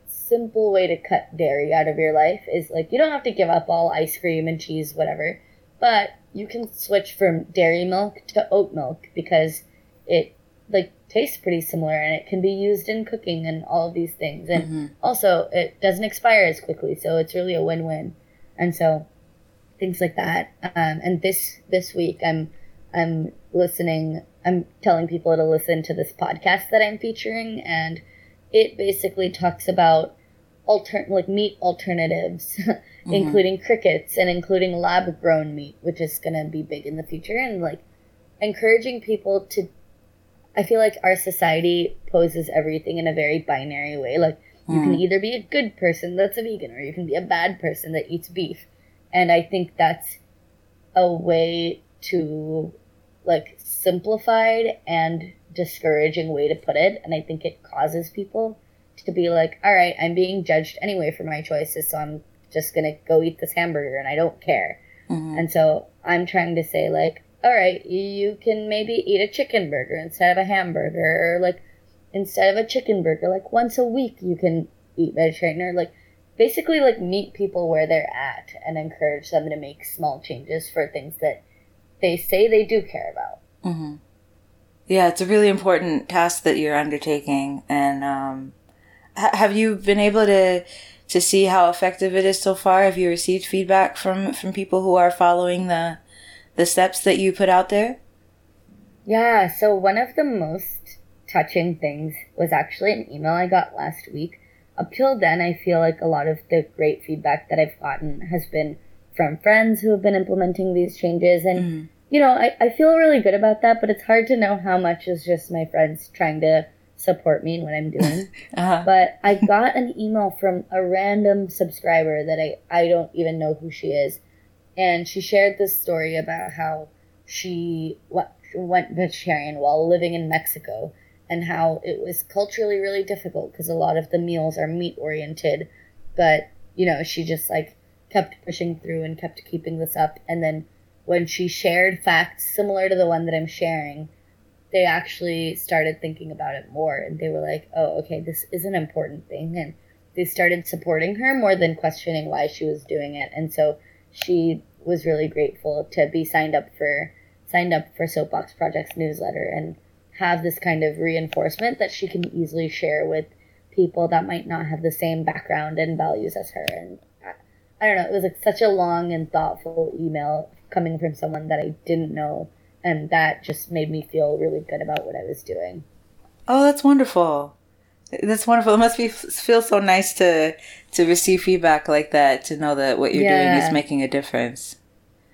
Speaker 1: simple way to cut dairy out of your life is like you don't have to give up all ice cream and cheese, whatever, but you can switch from dairy milk to oat milk because it like tastes pretty similar and it can be used in cooking and all of these things. And
Speaker 4: Mhm.
Speaker 1: also it doesn't expire as quickly, so it's really a win-win. And so things like that. Um, and this this week I'm I'm listening I'm telling people to listen to this podcast that I'm featuring and it basically talks about alter like meat alternatives, including crickets and including lab grown meat, which is gonna be big in the future, and like encouraging people to. I feel like our society poses everything in a very binary way. Like you can either be a good person that's a vegan, or you can be a bad person that eats beef, and I think that's a way to like simplified and discouraging way to put it and i think it causes people to be like all right i'm being judged anyway for my choices so i'm just gonna go eat this hamburger and i don't care
Speaker 4: Mhm.
Speaker 1: and so i'm trying to say like all right you can maybe eat a chicken burger instead of a hamburger or like instead of a chicken burger like once a week you can eat vegetarian or like basically like meet people where they're at and encourage them to make small changes for things that they say they do care about
Speaker 4: hmm Yeah, it's a really important task that you're undertaking, and um, ha- have you been able to to see how effective it is so far? Have you received feedback from from people who are following the the steps that you put out there?
Speaker 1: Yeah, so one of the most touching things was actually an email I got last week. Up till then, I feel like a lot of the great feedback that I've gotten has been from friends who have been implementing these changes. And,
Speaker 4: Mhm.
Speaker 1: you know, I, I feel really good about that, but it's hard to know how much is just my friends trying to support me in what I'm doing.
Speaker 4: Uh-huh.
Speaker 1: but I got an email from a random subscriber that I, I don't even know who she is. And she shared this story about how she went vegetarian while living in Mexico and how it was culturally really difficult because a lot of the meals are meat oriented. But, you know, she just like kept pushing through and kept keeping this up. And then when she shared facts similar to the one that I'm sharing, they actually started thinking about it more and they were like, oh, okay, this is an important thing. And they started supporting her more than questioning why she was doing it. And so she was really grateful to be signed up for signed up for Soapbox Project's newsletter and have this kind of reinforcement that she can easily share with people that might not have the same background and values as her. And I, I don't know, it was like such a long and thoughtful email coming from someone that I didn't know and that just made me feel really good about what I was doing.
Speaker 4: Oh, that's wonderful. That's wonderful. It must be feel so nice to to receive feedback like that. To know that what you're doing is making a difference.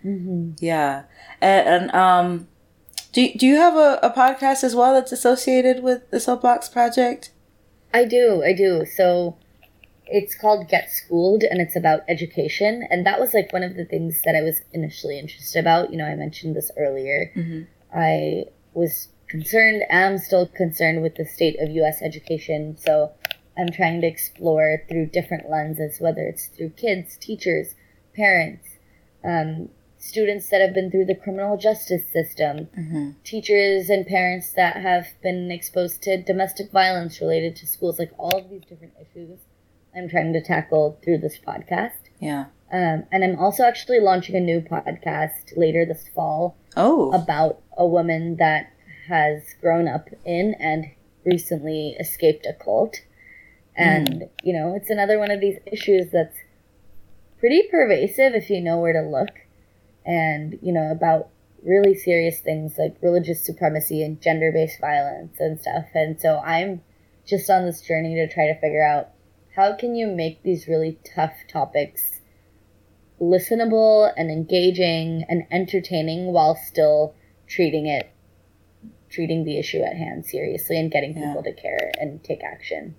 Speaker 1: Mm-hmm.
Speaker 4: Yeah, and, and um, do do you have a, a podcast as well that's associated with the Soapbox Project?
Speaker 1: I do, I do. So it's called Get Schooled and it's about education. And that was like one of the things that I was initially interested about. You know, I mentioned this earlier.
Speaker 4: Mhm.
Speaker 1: I was concerned, am still concerned with the state of US education. So I'm trying to explore through different lenses, whether it's through kids, teachers, parents, um, students that have been through the criminal justice system,
Speaker 4: Mm-hmm.
Speaker 1: teachers and parents that have been exposed to domestic violence related to schools, like all of these different issues I'm trying to tackle through this podcast.
Speaker 4: Yeah.
Speaker 1: Um, and I'm also actually launching a new podcast later this fall
Speaker 4: Oh.
Speaker 1: about a woman that has grown up in and recently escaped a cult. And, hmm. you know, it's another one of these issues that's pretty pervasive if you know where to look. And, you know, about really serious things like religious supremacy and gender based violence and stuff. And so I'm just on this journey to try to figure out how can you make these really tough topics listenable and engaging and entertaining while still treating it treating the issue at hand seriously and getting
Speaker 4: Yeah.
Speaker 1: people to care and take action.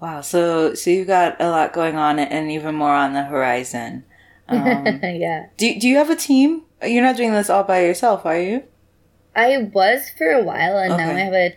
Speaker 4: Wow. So so you've got a lot going on and even more on the horizon. Um,
Speaker 1: yeah.
Speaker 4: do do you have a team? You're not doing this all by yourself, are you?
Speaker 1: I was for a while and now I have a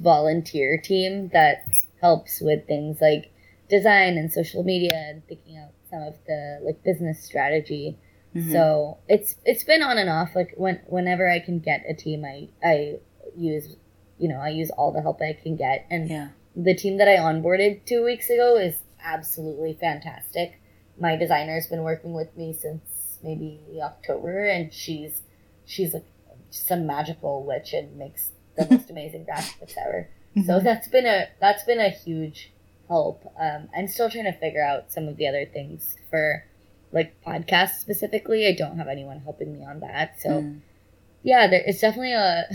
Speaker 1: volunteer team that helps with things like design and social media and thinking out some of the like business strategy.
Speaker 4: Mhm.
Speaker 1: So it's it's been on and off. Like when whenever I can get a team, I I use you know I use all the help I can get, and
Speaker 4: Yeah.
Speaker 1: the team that I onboarded two weeks ago is absolutely fantastic. My designer's been working with me since maybe October, and she's she's like a magical witch and makes the most amazing graphics ever. So that's been a that's been a huge help. Um, I'm still trying to figure out some of the other things for like podcasts specifically. I don't have anyone helping me on that. So
Speaker 4: Mm.
Speaker 1: yeah, there, it's definitely a,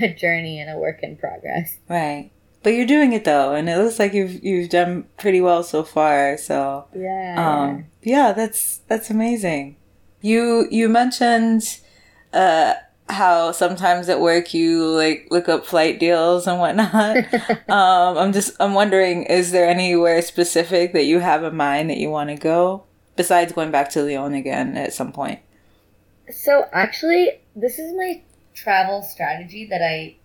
Speaker 1: a journey and a work in progress.
Speaker 4: Right. but you're doing it though, and it looks like you've you've done pretty well so far. So
Speaker 1: Yeah.
Speaker 4: um, yeah, that's that's amazing. You you mentioned uh, how sometimes at work you like look up flight deals and whatnot. um, I'm just I'm wondering, is there anywhere specific that you have in mind that you want to go besides going back to Lyon again at some point?
Speaker 1: So actually, this is my travel strategy that I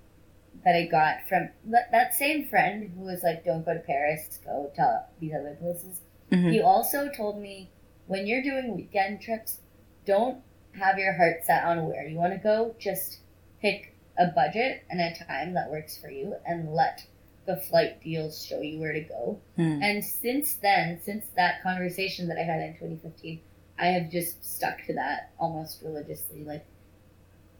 Speaker 1: that I got from that, that same friend who was like, "Don't go to Paris, go to these other places."
Speaker 4: Mhm.
Speaker 1: He also told me when you're doing weekend trips, don't have your heart set on where you want to go. Just pick a budget and a time that works for you, and let the flight deals show you where to go.
Speaker 4: Hmm.
Speaker 1: And since then, since that conversation that I had in 2015, I have just stuck to that almost religiously. Like,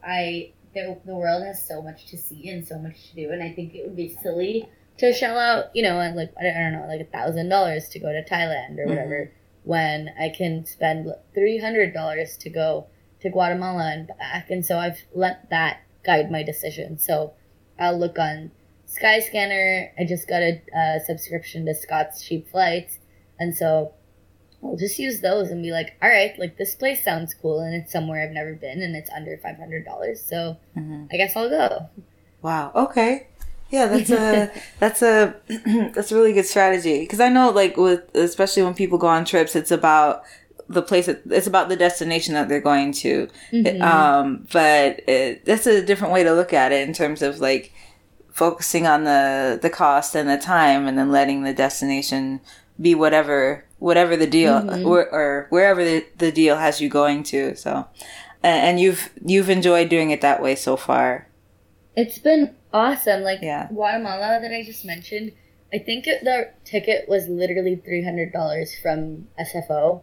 Speaker 1: I the, the world has so much to see and so much to do, and I think it would be silly to shell out, you know, like I don't, I don't know, like a thousand dollars to go to Thailand or whatever, when I can spend three hundred dollars to go to Guatemala and back. And so I've let that guide my decision. So I'll look on Skyscanner. I just got a uh, subscription to Scott's Cheap Flights, and so I'll just use those and be like, all right, like this place sounds cool, and it's somewhere I've never been, and it's under five hundred dollars. So
Speaker 4: Mhm.
Speaker 1: I guess I'll go.
Speaker 4: Wow. Okay. Yeah, that's a that's a that's a really good strategy because I know like with especially when people go on trips, it's about the place. that- It's about the destination that they're going to. Um, but it, that's a different way to look at it in terms of like focusing on the the cost and the time, and then letting the destination be whatever whatever the deal or, or wherever the, the deal has you going to. So, and, and you've you've enjoyed doing it that way so far.
Speaker 1: It's been awesome. Like
Speaker 4: Yeah.
Speaker 1: Guatemala that I just mentioned, I think it, the ticket was literally three hundred dollars from SFO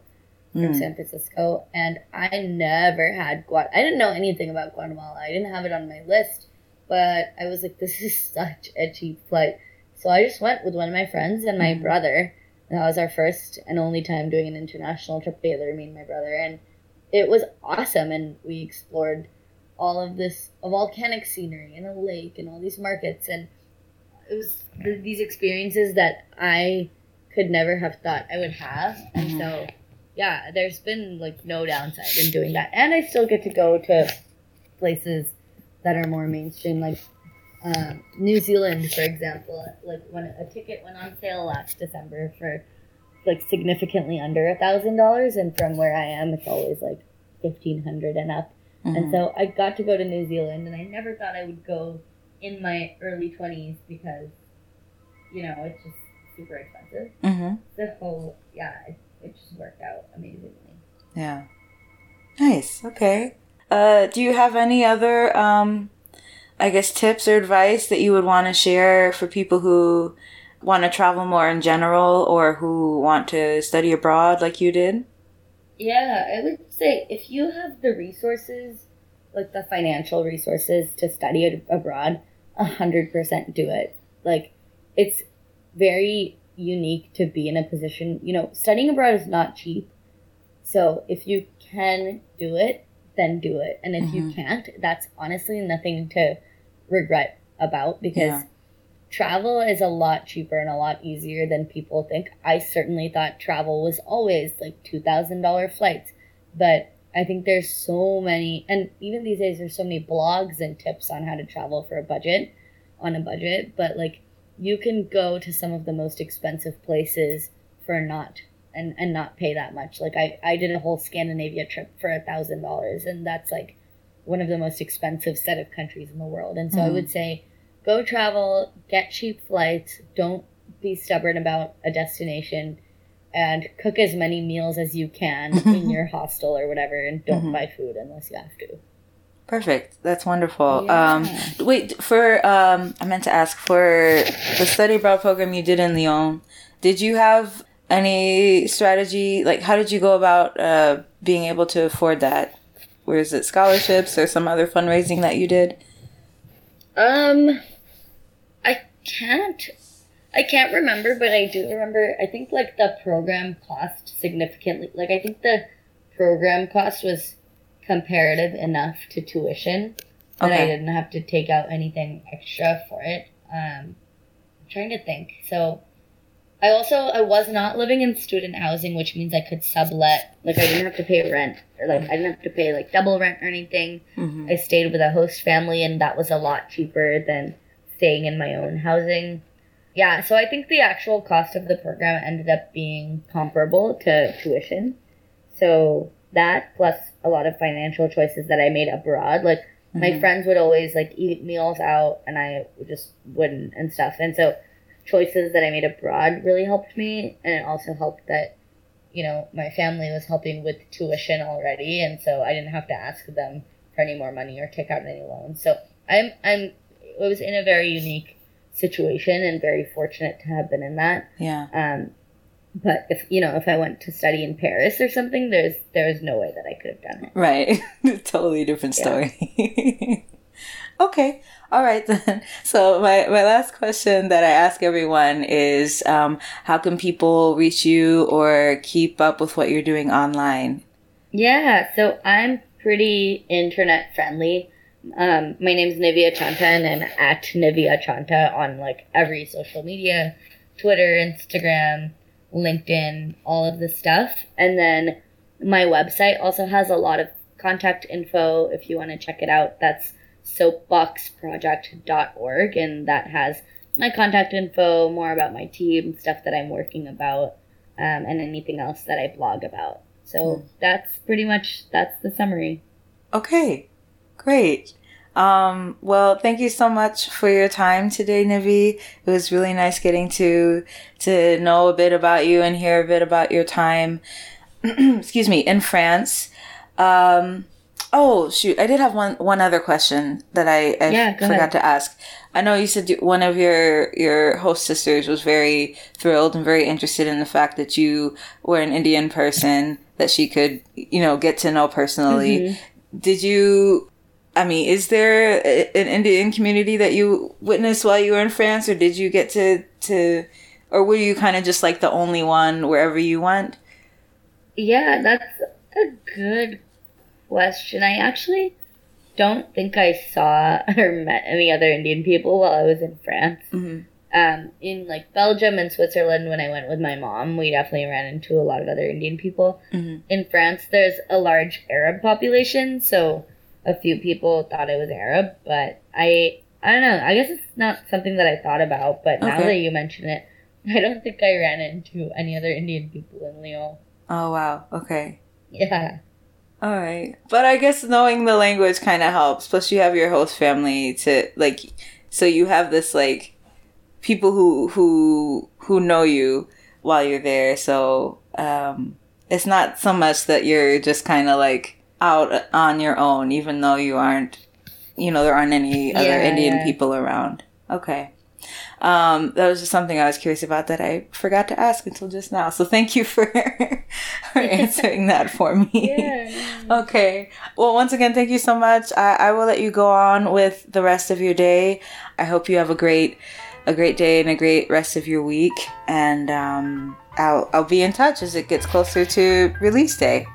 Speaker 1: from
Speaker 4: Mm.
Speaker 1: San Francisco, and I never had Guat. I didn't know anything about Guatemala. I didn't have it on my list, but I was like, this is such a cheap flight. So I just went with one of my friends and my mm-hmm. brother. And that was our first and only time doing an international trip together, me and my brother, and it was awesome. And we explored all of this volcanic scenery and a lake and all these markets and it was th- these experiences that I could never have thought I would have and mm-hmm. so yeah there's been like no downside in doing that and I still get to go to places that are more mainstream like um, New Zealand for example like when a ticket went on sale last December for like significantly under a thousand dollars and from where I am it's always like fifteen hundred and up and so I got to go to New Zealand, and I never thought I would go in my early 20s because, you know, it's just super expensive.
Speaker 4: Mm-hmm.
Speaker 1: So, yeah, it, it just worked out amazingly.
Speaker 4: Yeah. Nice. Okay. Uh, do you have any other, um, I guess, tips or advice that you would want to share for people who want to travel more in general or who want to study abroad like you did?
Speaker 1: Yeah, I would say if you have the resources, like the financial resources to study abroad, a hundred percent do it. Like, it's very unique to be in a position. You know, studying abroad is not cheap. So if you can do it, then do it. And if you mm-hmm. can't, that's honestly nothing to regret about because
Speaker 4: Yeah.
Speaker 1: travel is a lot cheaper and a lot easier than people think. I certainly thought travel was always like $2,000 flights, but I think there's so many, and even these days, there's so many blogs and tips on how to travel for a budget, on a budget, but like you can go to some of the most expensive places for not and and not pay that much like i i did a whole scandinavia trip for a thousand dollars and that's like one of the most expensive set of countries in the world and so i
Speaker 4: Mhm.
Speaker 1: would say go travel get cheap flights don't be stubborn about a destination and cook as many meals as you can in your hostel or whatever and don't
Speaker 4: Mhm.
Speaker 1: buy food unless you have to
Speaker 4: Perfect. That's wonderful.
Speaker 1: Yeah.
Speaker 4: Um, wait, for, um, I meant to ask, for the study abroad program you did in Lyon, did you have any strategy? Like, how did you go about uh, being able to afford that? Was it scholarships or some other fundraising that you did?
Speaker 1: Um, I can't. I can't remember, but I do remember. I think like the program cost significantly. Like I think the program cost was comparative enough to tuition that I didn't have to take out anything extra for it. Um, I'm trying to think. So I also I was not living in student housing, which means I could sublet. Like I didn't have to pay rent or like I didn't have to pay like double rent or anything.
Speaker 4: Mhm.
Speaker 1: I stayed with a host family, and that was a lot cheaper than staying in my own housing. Yeah, so I think the actual cost of the program ended up being comparable to tuition. So that plus a lot of financial choices that I made abroad, like my
Speaker 4: Mhm.
Speaker 1: friends would always like eat meals out, and I just wouldn't and stuff. And so choices that I made abroad really helped me, and it also helped that you know my family was helping with tuition already, and so I didn't have to ask them for any more money or take out any loans. So I'm I'm I was in a very unique situation and very fortunate to have been in that.
Speaker 4: Yeah.
Speaker 1: Um, but if you know if I went to study in Paris or something, there's there's no way that I could have done it.
Speaker 4: Right. totally different
Speaker 1: Yeah.
Speaker 4: okay. All right then. So my, my last question that I ask everyone is um, how can people reach you or keep up with what you're doing online?
Speaker 1: Yeah, so I'm pretty internet friendly. Um, my name's Nivi Achanta, and I'm at Nivi Achanta on like every social media, Twitter, Instagram, LinkedIn, all of the stuff. And then my website also has a lot of contact info if you want to check it out. That's soapboxproject.org, and that has my contact info, more about my team, stuff that I'm working about, um, and anything else that I blog about. So that's pretty much that's the summary.
Speaker 4: Okay. Great. Um, well, thank you so much for your time today, Nivi. It was really nice getting to to know a bit about you and hear a bit about your time. excuse me, in France. Um, oh shoot, I did have one one other question that I, I
Speaker 1: Yeah,
Speaker 4: forgot
Speaker 1: ahead.
Speaker 4: to ask. I know you said one of your your host sisters was very thrilled and very interested in the fact that you were an Indian person that she could you know get to know personally.
Speaker 1: Mm-hmm.
Speaker 4: Did you? I mean, is there a- an Indian community that you witnessed while you were in France, or did you get to to, or were you kind of just like the only one wherever you went?
Speaker 1: Yeah, that's a good question. I actually don't think I saw or met any other Indian people while I was in France.
Speaker 4: Mhm.
Speaker 1: Um, in like Belgium and Switzerland, when I went with my mom, we definitely ran into a lot of other Indian people.
Speaker 4: Mhm.
Speaker 1: In France, there's a large Arab population, so a few people thought I was Arab, but I I don't know. I guess it's not something that I thought about, but now that you mention it, I don't think I ran into any other Indian people in Lyon.
Speaker 4: Oh wow. Okay.
Speaker 1: Yeah.
Speaker 4: All right. But I guess knowing the language kind of helps. Plus, you have your host family to like, so you have this like people who who who know you while you're there. So um, it's not so much that you're just kind of like out on your own, even though you aren't. You know, there aren't any other Indian
Speaker 1: yeah.
Speaker 4: people around. Okay. Um, that was just something I was curious about that I forgot to ask until just now. So thank you for, for answering that for me.
Speaker 1: Yeah.
Speaker 4: Okay. Well, once again, thank you so much. I, I will let you go on with the rest of your day. I hope you have a great, a great day and a great rest of your week. And um, I'll I'll be in touch as it gets closer to release day.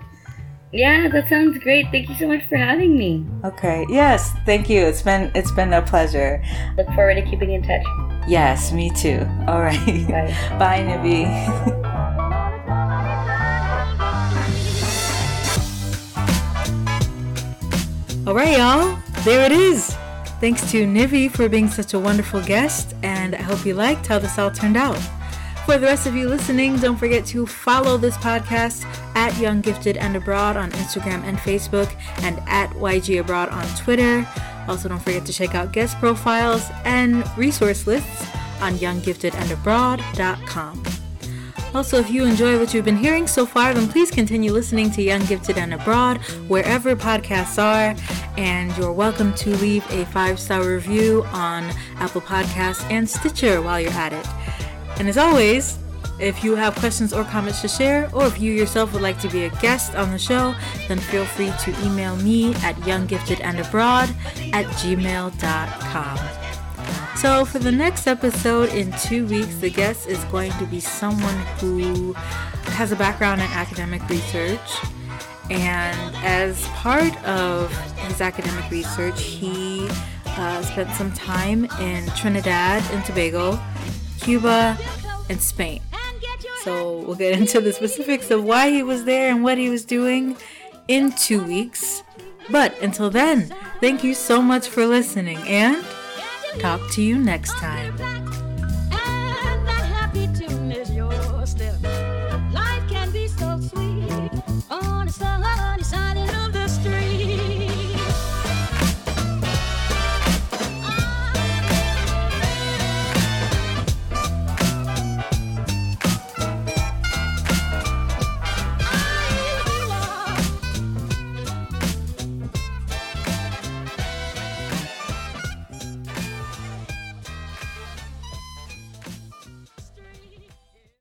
Speaker 1: Yeah, that sounds great. Thank you so much for having me.
Speaker 4: Okay. Yes. Thank you. It's been it's been a pleasure.
Speaker 1: Look forward to keeping in touch.
Speaker 4: Yes. Me too. All right.
Speaker 1: Bye.
Speaker 4: Bye, Nivi.
Speaker 3: All right, y'all. There it is. Thanks to Nivi for being such a wonderful guest, and I hope you liked how this all turned out. For the rest of you listening, don't forget to follow this podcast at Young Gifted and Abroad on Instagram and Facebook, and at YG Abroad on Twitter. Also, don't forget to check out guest profiles and resource lists on younggiftedandabroad.com. Also, if you enjoy what you've been hearing so far, then please continue listening to Young Gifted and Abroad wherever podcasts are. And you're welcome to leave a five star review on Apple Podcasts and Stitcher while you're at it. And as always, if you have questions or comments to share, or if you yourself would like to be a guest on the show, then feel free to email me at younggiftedandabroad at gmail.com. So, for the next episode in two weeks, the guest is going to be someone who has a background in academic research. And as part of his academic research, he uh, spent some time in Trinidad and Tobago Cuba, and Spain. So we'll get into the specifics of why he was there and what he was doing in two weeks. But until then, thank you so much for listening and talk to you next time.